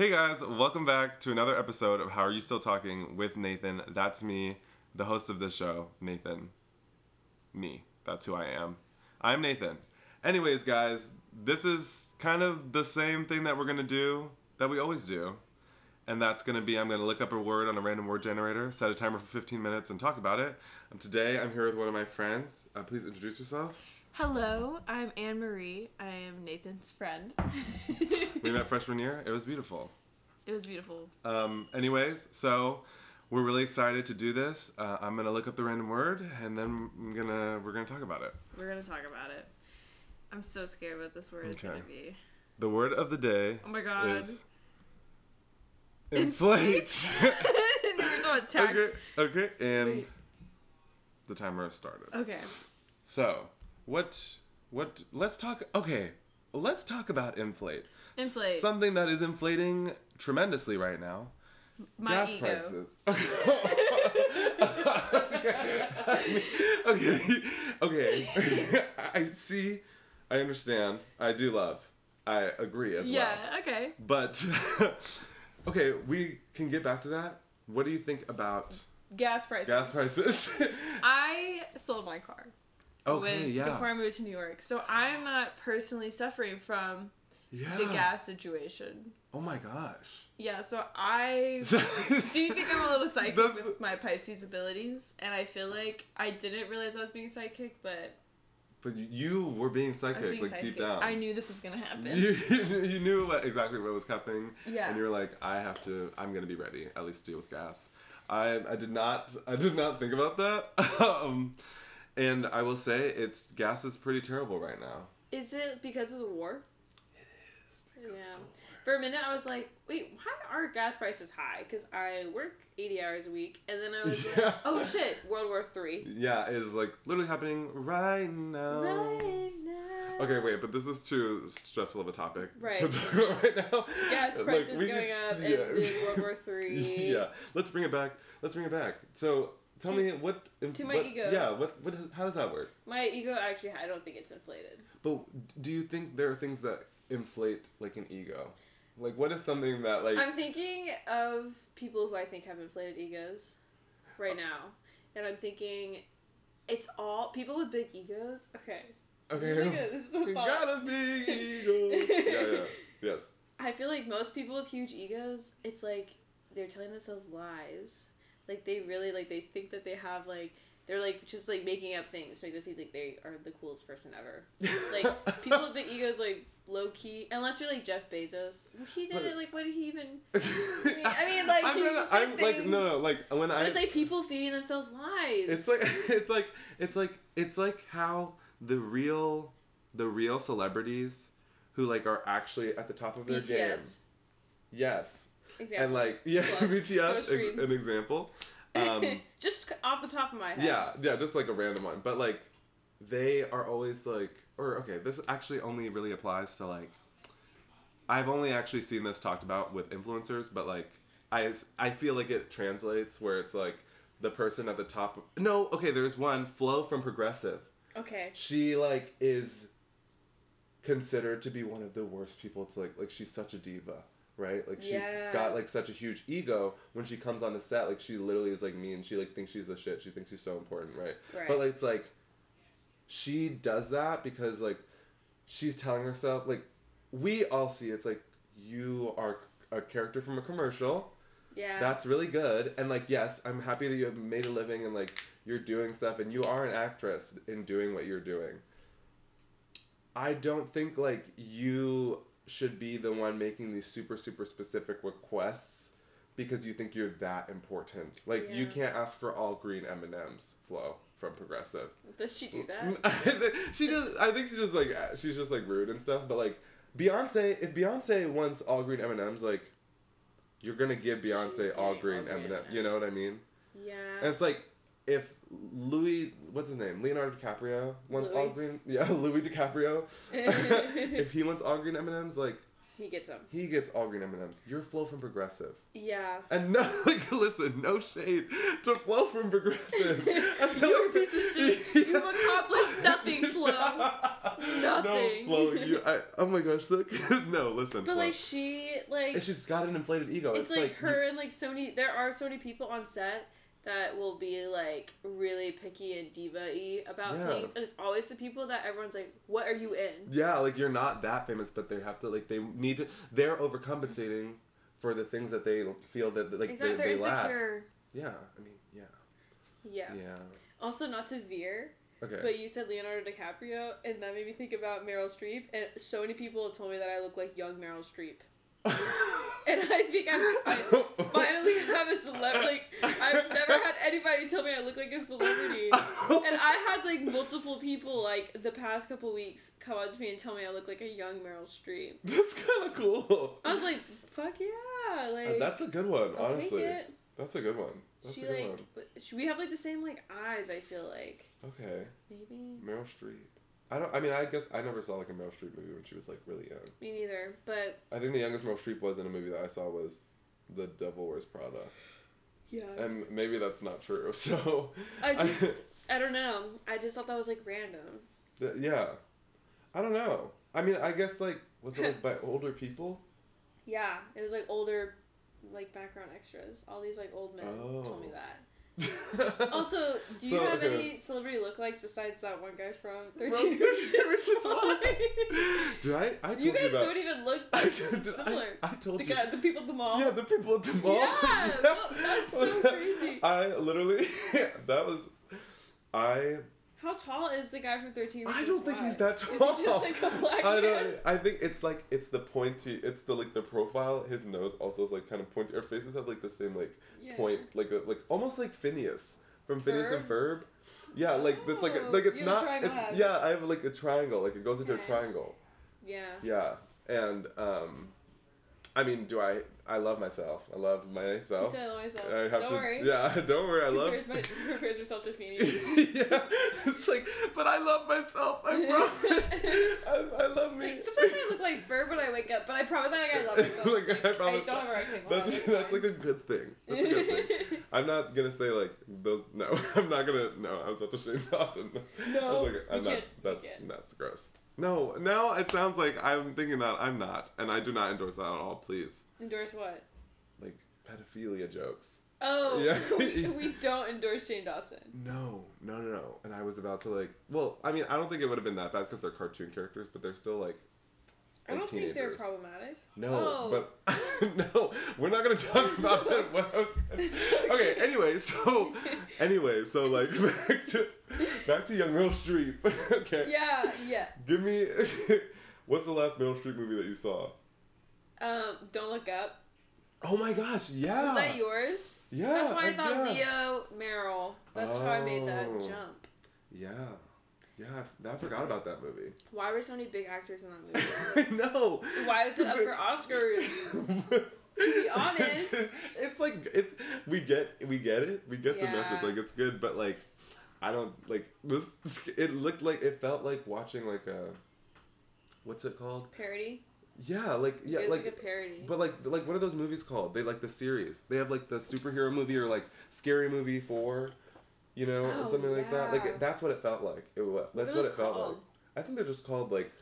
Hey guys, welcome back to another episode of How Are You Still Talking with Nathan. That's me, the host of this show, Nathan. Me. That's who I am. I'm Nathan. Anyways, guys, this is kind of the same thing that we're going to do that we always do. And that's going to be I'm going to look up a word on a random word generator, set a timer for 15 minutes, and talk about it. And today I'm here with one of my friends. Uh, please introduce yourself. Hello, I'm Anne Marie. I am Nathan's friend. We met freshman year. It was beautiful. it was beautiful. Um, anyways, so we're really excited to do this. Uh, I'm gonna look up the random word, and then I'm gonna we're gonna talk about it. We're gonna talk about it. I'm so scared what this word is Okay. gonna be. The word of the day Oh my god. is inflate. We're talking about okay, okay, and Wait. the timer has started. Okay. So, what what? Let's talk. Okay, let's talk about inflate. Inflate. Something that is inflating tremendously right now. My gas ego. prices. okay. okay. Okay. I see. I understand. I do love. I agree as Yeah, well. Yeah okay. But okay, we can get back to that. What do you think about Gas prices. gas prices? I sold my car. Okay, when- yeah. Before I moved to New York. So I'm not personally suffering from yeah. the gas situation. Oh my gosh. Yeah, so I Do you think I'm a little psychic That's- with my Pisces abilities? And I feel like I didn't realize I was being psychic, but But you were being psychic, being like psychic. deep down. I knew this was gonna happen. You, you knew what exactly what was happening, Yeah. and you were like, "I have to. I'm gonna be ready. At least deal with gas." I I did not I did not think about that. um, and I will say, it's gas is pretty terrible right now. Is it because of the war? It is. Yeah. For a minute, I was like, wait, why are gas prices high? Because I work 80 hours a week, and then I was Yeah. like, oh shit, World War Three. Yeah, it is like literally happening right now. Right now. Okay, wait, but this is too stressful of a topic to Right. talk about right now. Gas Like, prices we going up, and then World War Three. yeah, let's bring it back. Let's bring it back. So tell To- me what. to my what- ego. Yeah. What? What? How does that work? My ego actually, I don't think it's inflated. But do you think there are things that inflate like an ego? Like what is something that like I'm thinking of people who I think have inflated egos right now. And I'm thinking it's all people with big egos. Okay. okay This is, like a, this is a thought. got a big ego. yeah, yeah. Yes. I feel like most people with huge egos, it's like they're telling themselves lies. Like they really like they think that they have like they're like just like making up things to make them feel like they are the coolest person ever. Like people with big egos like low key unless you're like Jeff Bezos. He did it like what did he even I mean, like, I'm, he gonna- I'm like no no like when I it's like people feeding themselves lies. It's like it's like it's like it's like how the real the real celebrities who like are actually at the top of their game. BTS. Yes. Example. And like yeah, BTS ex- an example. Um just off the top of my head. yeah, yeah, just like a random one. But like they are always like or okay, this actually only really applies to like I've only actually seen this talked about with influencers, but like I I feel like it translates where it's like the person at the top. No, okay, there's one Flo from Progressive. Okay. She like is considered to be one of the worst people to like like she's such a diva, right? Like she's Yeah. got like such a huge ego when she comes on the set. Like she literally is like me and she like thinks she's the shit. She thinks she's so important, right? Right. But like it's like she does that because like she's telling herself like we all see it's like you are a character from a commercial yeah. that's really good and like yes i'm happy that you have made a living and like you're doing stuff and you are an actress in doing what you're doing i don't think like you should be the one making these super super specific requests because you think you're that important. Like you can't ask for all green m&ms Flo from progressive. Does she do that? she just i think she just like she's just like rude and stuff but like beyonce if beyonce wants all green m&ms like you're gonna give beyonce all green m&ms you know what i mean? Yeah. and it's like if louis what's his name leonardo dicaprio wants all green yeah louis dicaprio if he wants all green m&ms like he gets them. He gets all green M and M's. You're Flo from Progressive, Yeah. and no, like, listen, no shade to Flo from Progressive. You're a piece of shit. You've accomplished nothing, Flo. Nothing. No, Flo, you. I, oh my gosh, look. no, listen. But Flo. like she like And she's got an inflated ego. it's, like, her and like so many there are so many people on set that will be like really picky and diva-y about Yeah. things and it's always the people that everyone's like what are you in Yeah, like you're not that famous, but they have to like they need to. They're overcompensating for the things that they feel that like exactly they, they're they lack. Yeah, I mean, yeah, yeah. yeah. also not to veer Okay. but you said leonardo dicaprio and that made me think about meryl streep and so many people have told me that i look like young meryl streep and i think i'm I, finally have a celeb like I've never had anybody tell me I look like a celebrity. And I had like multiple people like the past couple weeks come up to me and tell me I look like a young Meryl Streep. That's kind of cool. I was like, fuck yeah, Uh, like That's a good one, I'll honestly. That's a good one. That's she a good like, one. should we have like the same like eyes? I feel like Okay, maybe Meryl Streep. I don't. I mean, I guess I never saw like a Meryl Streep movie when she was like really young. me neither. But I think the youngest Meryl Streep was in a movie that I saw was The Devil Wears Prada, yeah, and maybe that's not true. So I just I don't know. I just thought that was like random. Th- yeah, I don't know. I mean, I guess like was it like by older people? Yeah, it was like older, like background extras. All these like old men told me Oh. that. Also, do you So, have okay. any celebrity lookalikes besides that one guy from From 13 13 Reasons Why? Did I? I told you guys about. don't even look I, did, similar. I, I told the you. guy, the people at the mall. Yeah, the people at the mall. Yeah, no, that's so crazy. I literally, that was, I, How tall is the guy from 13 Reasons I don't think he's that tall. he just like a black I don't. I think it's like it's the pointy. It's the like the profile. His nose also is like kind of pointy. Our faces have like the same like Yeah. point, like a, like almost like Phineas from Phineas and Ferb? Ferb. Yeah, like it's like Oh, like it's you have a not. triangle It's head. yeah. I have like a triangle. Like it goes into Okay. a triangle. Yeah. Yeah, and um, I mean, do I? I love myself. I love myself. You said it myself. I Don't to. worry. Yeah, don't worry. I love. My, compares herself to Phineas. yeah, it's like, but I love myself. I promise. I, I love me. Like, sometimes I look like Ferb when I wake up, but I promise I, like, I love myself. Like, Like, I promise don't have a rectangle. That's head, that's like a good thing. That's a good thing. I'm not gonna say like those. No, I'm not gonna. No, I was about to Shane Dawson. I No, was like, I'm not. That's that's gross. No, now it sounds like I'm thinking that I'm not, and I do not endorse that at all. Please, Endorse what? like pedophilia jokes. Oh, Yeah. we, we don't endorse Shane Dawson. No, no, no, no. And I was about to like. Well, I mean, I don't think it would have been that bad because they're cartoon characters, but they're still like. I don't think they're problematic. No, Oh. but no, we're not gonna talk about that. What I was gonna... Okay. Anyway, so anyway, so like back to back to Young Meryl Streep. okay. Yeah, yeah. Give me what's the last Meryl Streep movie that you saw? Um, don't look up. Oh my gosh, yeah. Was that yours? Yeah. That's why I thought yeah. Leo, Meryl. That's how I made that Oh. jump. Yeah. Yeah, I, I forgot about that movie. Why were so many big actors in that movie? I know. Why was it up for Oscars? To be honest. it's, like it's we get we get it we get the message like it's good but like I don't like this. It looked like it felt like watching like a what's it called? Parody? Yeah, like yeah, like like, a parody. But like, like, what are those movies called? They like the series. They have like the superhero movie or like scary movie four, you know, or Oh, something like that. yeah. Like that's what it felt like. It was. What That's what those it felt like. I think they're just called like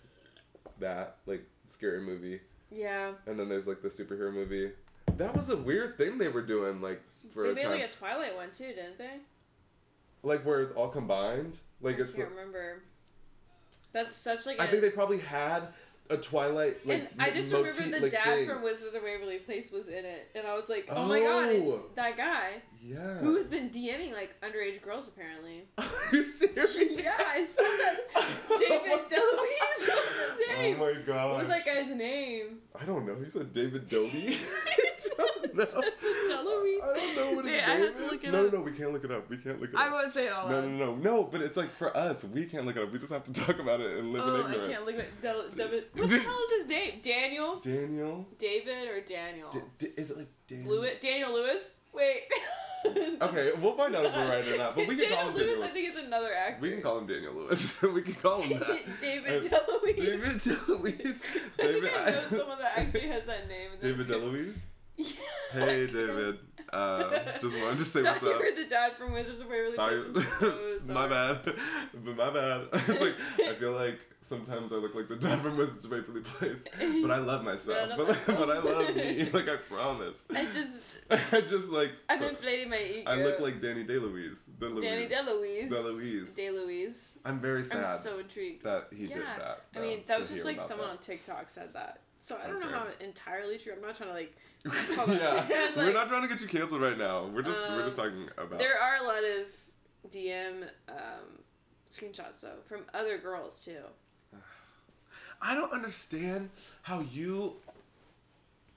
that, like scary movie, yeah. and then there's like the superhero movie. That was a weird thing they were doing, like for They a made time, like a Twilight one too, didn't they? like where it's all combined. Like I it's. I can't Like, remember. That's such like a. I think they probably had a Twilight like. and I just motif- remember the like, dad thing. from Wizards of Waverly Place was in it, and I was like, "Oh, my god, it's Oh. that guy Yeah. who has been DMing like underage girls apparently." Are you serious? yeah, I saw that. David oh DeLuise was his name. Oh my god. what was that guy's name? I don't know. He said David Dobie. I don't know. I don't know what his Wait, I name have to is. look it no, up. no, no, we can't look it up. We can't look it up. I up. won't say it all no, no, no, no. But it's like for us, we can't look it up. We just have to talk about it and live Oh, in I ignorance. can't look at Del- David. What the hell is his name? Daniel, Daniel. David, or Daniel? D- D- is it like Daniel? Lewis, Daniel Lewis. Wait, Okay, we'll find out if we're right or not, but we can call him Lewis. Daniel. I think it's another actor. We can call him Daniel Lewis. we can call him that. David Uh, DeLuise. David DeLuise. I David. think I know someone that actually has that name. and David DeLuise. Yeah. Hey, David. Uh, just wanted to say what's you up. were the dad from Wizards of Waverly Place. So my bad, but my bad. it's like I feel like sometimes I look like the dad from Wizards of Waverly Place, but I love myself. I but myself. but I love me. Like I promise. I just, I just like. I'm so- inflating my ego. I look like Danny DeLuise. DeLuise. Danny DeLuise. DeLuise. DeLuise. I'm very sad I'm so intrigued. that he did Yeah. that. I mean, that was just like someone that. on TikTok said that. So I don't know Okay. how entirely true. I'm not trying to like. Yeah, we're not trying to get you canceled right now. We're just we're just Um, talking about. There are a lot of DM um, screenshots though from other girls too. I don't understand how you.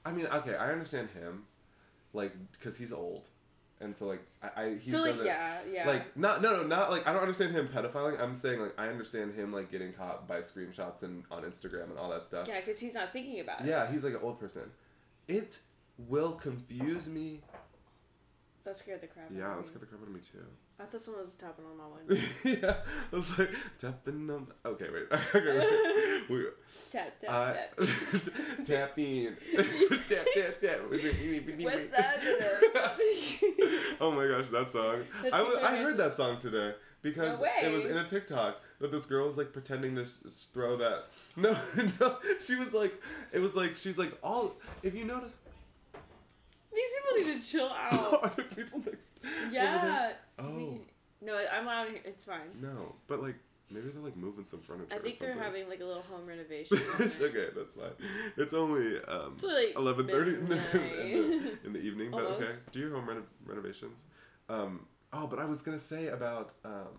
I mean, okay, I understand him, like, because he's old, and so like I, I he so like yeah, yeah. like not no no not like I don't understand him pedophiling. I'm saying like I understand him like getting caught by screenshots and on Instagram and all that stuff. yeah, because he's not thinking about it. Yeah, he's like an old person. It will confuse me. That scared the crap out Yeah, of me. get the crap out of me too. I thought someone was tapping on my window. yeah, I was like tapping on. Okay, wait. okay, wait. We, tap tap uh, tap. tapping. tap tap tap. What's that? oh my gosh, that song! That's I was, I heard that song today because No it was in a TikTok that this girl was like pretending to s- s- throw that. No, no, she was like, it was like she was like all. If you notice, These people need to chill out. are the people next? yeah. We Oh No, I'm out here. It's fine. no, but like maybe they're like moving some furniture. I think they're having like a little home renovation. it's okay, that's fine. It's only um It's like eleven thirty in the, in, in the evening, but okay. Almost. Do your home reno- renovations? Um, oh, but I was gonna say about um,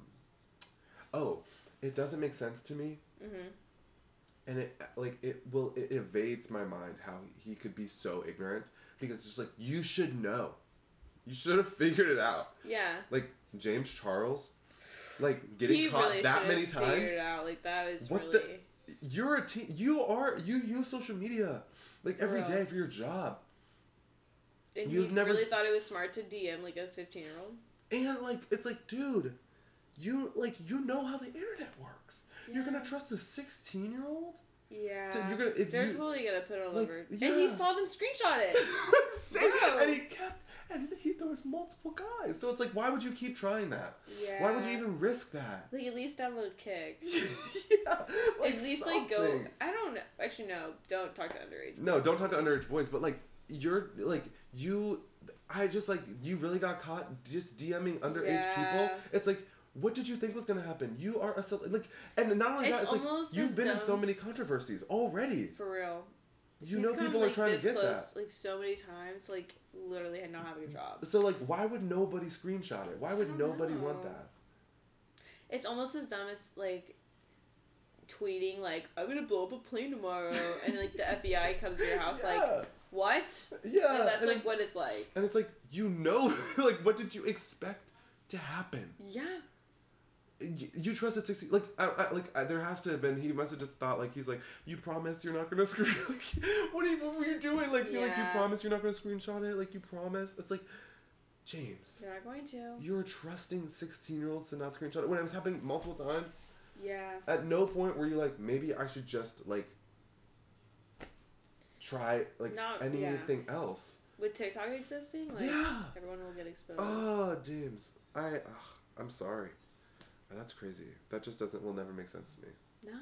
oh, it doesn't make sense to me, hmm and it like it will it evades my mind how he could be so ignorant because it's just like you should know, you should have figured it out. Yeah. Like James Charles, like getting he caught really that many figured times. It out. Like that was What the- You're a teen. You are. You use social media like every Bro. day for your job, And You've he never really s- thought it was smart to DM like a 15 year old. and like it's like, dude, you like you know how the internet works. You're gonna trust a 16 year old? Yeah. you're gonna- if They're you- totally gonna put it all like, over. And he saw them screenshot it. I'm saying, Bro. and he kept, and he there was multiple guys. So it's like, why would you keep trying that? Yeah. Why would you even risk that? Like at least download Kik. yeah, like at least like go. I don't know. Actually, no. Don't talk to underage. No, don't talk to underage boys, but like you're like you I just like you really got caught just DMing underage people. It's like what did you think was gonna happen? You are a cele- like, and not only It's that, it's like almost you've been in so many controversies already. For real. You He's know people like, are trying to get close, that. Like so many times, like literally had not having a job. So like, why would nobody screenshot it? Why would nobody want that? It's almost as dumb as like tweeting like I'm gonna blow up a plane tomorrow, and like the FBI comes to your house like what? yeah. Like, that's and like it's, what it's like. and it's like you know, like what did you expect to happen? Yeah. You, you trusted 60 like I, I like I, there has to have been he must have just thought like he's like you promise you're not gonna screen like what are you what were you doing? Like you're like you promise you're not gonna screenshot it? Like you promise? It's like James You're not going to. you're trusting 16 year olds to not screenshot it when it was happening multiple times? Yeah. at no point were you like maybe I should just like try like No, yeah. anything else. With TikTok existing, like yeah. everyone will get exposed. oh James I ugh, I'm sorry that's crazy that just doesn't will never make sense to me no.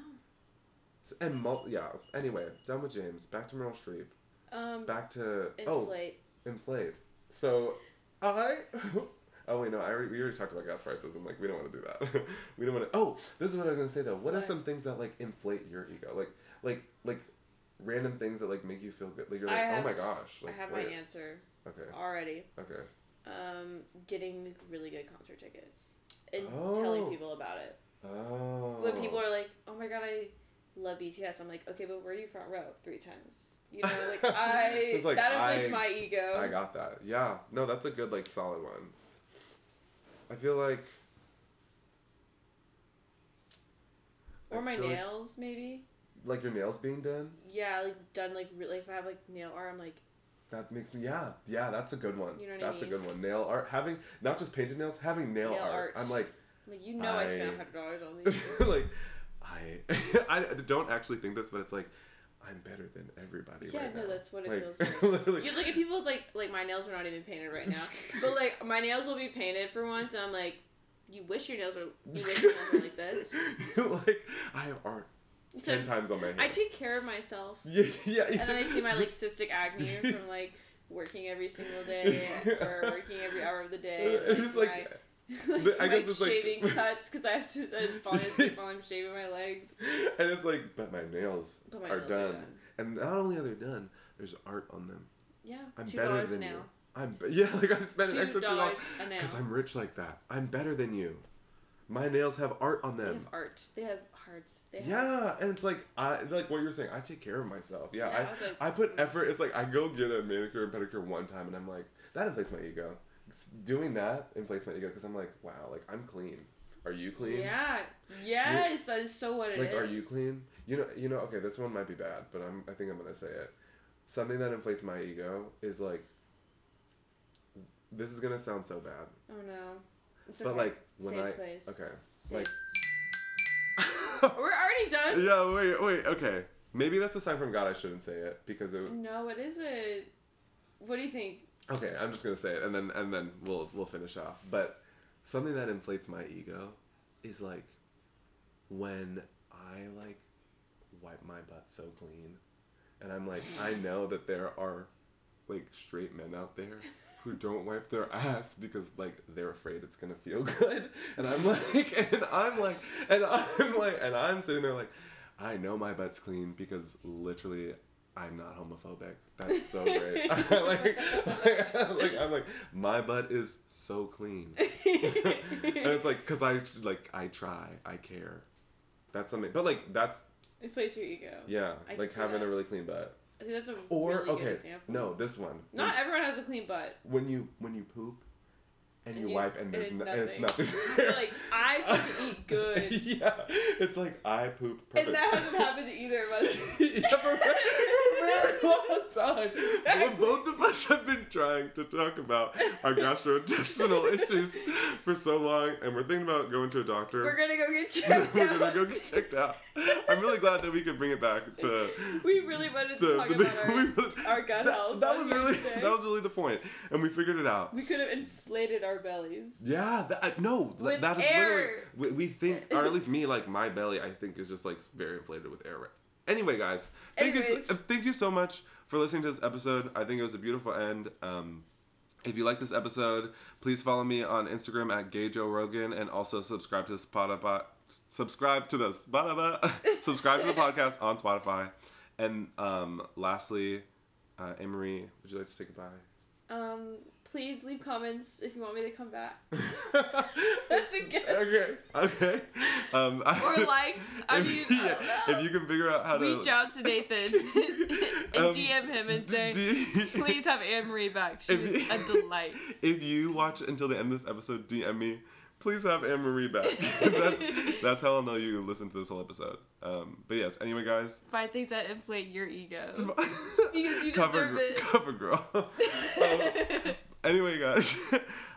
S- And mul- yeah. Anyway, done with James. Back to Meryl Streep. Um. Back to oh, Inflate. inflate. So I. Oh wait, no. I already, we already talked about gas prices, I'm like we don't want to do that. we don't want to. Oh, this is what I was gonna say though. What are some things that like inflate your ego? Like like like random things that like make you feel good. Like you're like, have- oh my gosh. Like, I have wait. my answer Okay. already. Okay. Um, getting really good concert tickets and Oh. telling people about it. Oh. When people oh. are like, "Oh my god, I love BTS," I'm like, "Okay, but where are you front row? Three times." You know, like I like, that inflates I- my ego. I got that. Yeah. No, that's a good like solid one. I feel like. I or my feel like- nails, maybe. Like your nails being done. Yeah, like done like really. If I have like nail art, I'm like, That makes me yeah yeah that's a good one. You know what I that's mean? a good one. Nail art having not just painted nails having nail, Nail art. art. I'm like Like you know, I, spent hundred dollars on these. like I I don't actually think this, but it's like I'm better than everybody Yeah, right no, now. that's what it like, feels like. You look at people with, like like my nails are not even painted right now, but like my nails will be painted for once, and I'm like, you wish your nails were you wish your nails were like this. like I have art So ten times on my hand. I take care of myself, yeah, yeah, and then I see my like cystic acne from like working every single day or working every hour of the day. and, It's like- my, like, I guess it's like- shaving cuts because I have to then fall asleep while I'm shaving my legs. and it's like, but my nails But my are nails done. are done. and not only are they done, there's art on them. Yeah, I'm two better dollars than a nail. you. I'm be- yeah, like I spent an extra two dollars dollars a nail. because I'm rich like that. I'm better than you. My nails have art on them. They have art. They have hearts. They have Yeah, and it's like I like what you were saying. I take care of myself. Yeah, Yeah, I was like, I I put effort. It's like I go get a manicure and pedicure one time, and I'm like that inflates my ego. Doing that inflates my ego because I'm like, wow, like I'm clean. Are you clean? Yeah. Yes, that is so what it is. Like, are you clean? You know, you know. Okay, this one might be bad, but I'm. I think I'm gonna say it. Something that inflates my ego is like. This is gonna sound so bad, Oh no. It's but okay. like when Safe I place. okay, Safe. like We're already done. yeah, wait, wait, okay. Maybe that's a sign from God. I shouldn't say it because it. No, what is it? What do you think? Okay, I'm just gonna say it, and then and then we'll we'll finish off. But something that inflates my ego is like when I like wipe my butt so clean, and I'm like, I know that there are like straight men out there who don't wipe their ass because like they're afraid it's gonna feel good, and I'm like, and I'm like, and I'm like, and I'm sitting there like, I know my butt's clean because literally. I'm not homophobic. That's so great. like, like, like, I'm like, my butt is so clean, and it's like, cause I like, I try, I care. That's something, but like, that's Inflates your ego. yeah, I like having a really clean butt. I think that's a Or really good okay, example. no, this one. Not everyone has a clean butt. when you when you poop and, And you, you- wipe and and there's no, and it's nothing. nothing. You're like, I fucking eat good. yeah, it's like I poop perfect. And that hasn't happened to either of us. yeah, for, a very- for a very long time. Exactly. Both of us have been trying to talk about our gastrointestinal issues for so long, and we're thinking about going to a doctor. We're gonna go get checked We're out. gonna go get checked out. I'm really glad that we could bring it back to We really wanted to, to talk the about our, we really- our gut that, health. that was really that was really the point, and we figured it out. We could have inflated our bellies. Yeah, that, uh, no, With that is air. literally we, we think, or at least me, like my belly, I think is just like very inflated with air. Anyway, guys, thank you, Anyways. so, thank you so much for listening to this episode. I think it was a beautiful end. Um, if you like this episode, please follow me on Instagram at Gay Joe Rogan, and also subscribe to Spotify. Subscribe to the Spotify. subscribe to the podcast on Spotify. And um, lastly, uh, Anne would you like to say goodbye? Um, please leave comments if you want me to come back. That's a good- Okay. Okay. Um, I- Or likes. I if, mean, yeah, I if you can figure out how to Reach out to Nathan and Um, DM him and say, d- please have Anne Marie back. She was you- a delight. If you watch until the end of this episode, DM me. Please have Anne Marie back. that's that's how I'll know you listened to this whole episode. Um, but yes. Anyway, guys. Find things that inflate your ego. Because you cover, deserve it. cover girl. Um, anyway, guys,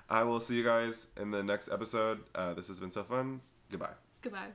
I will see you guys in the next episode. Uh, this has been so fun. Goodbye. Goodbye.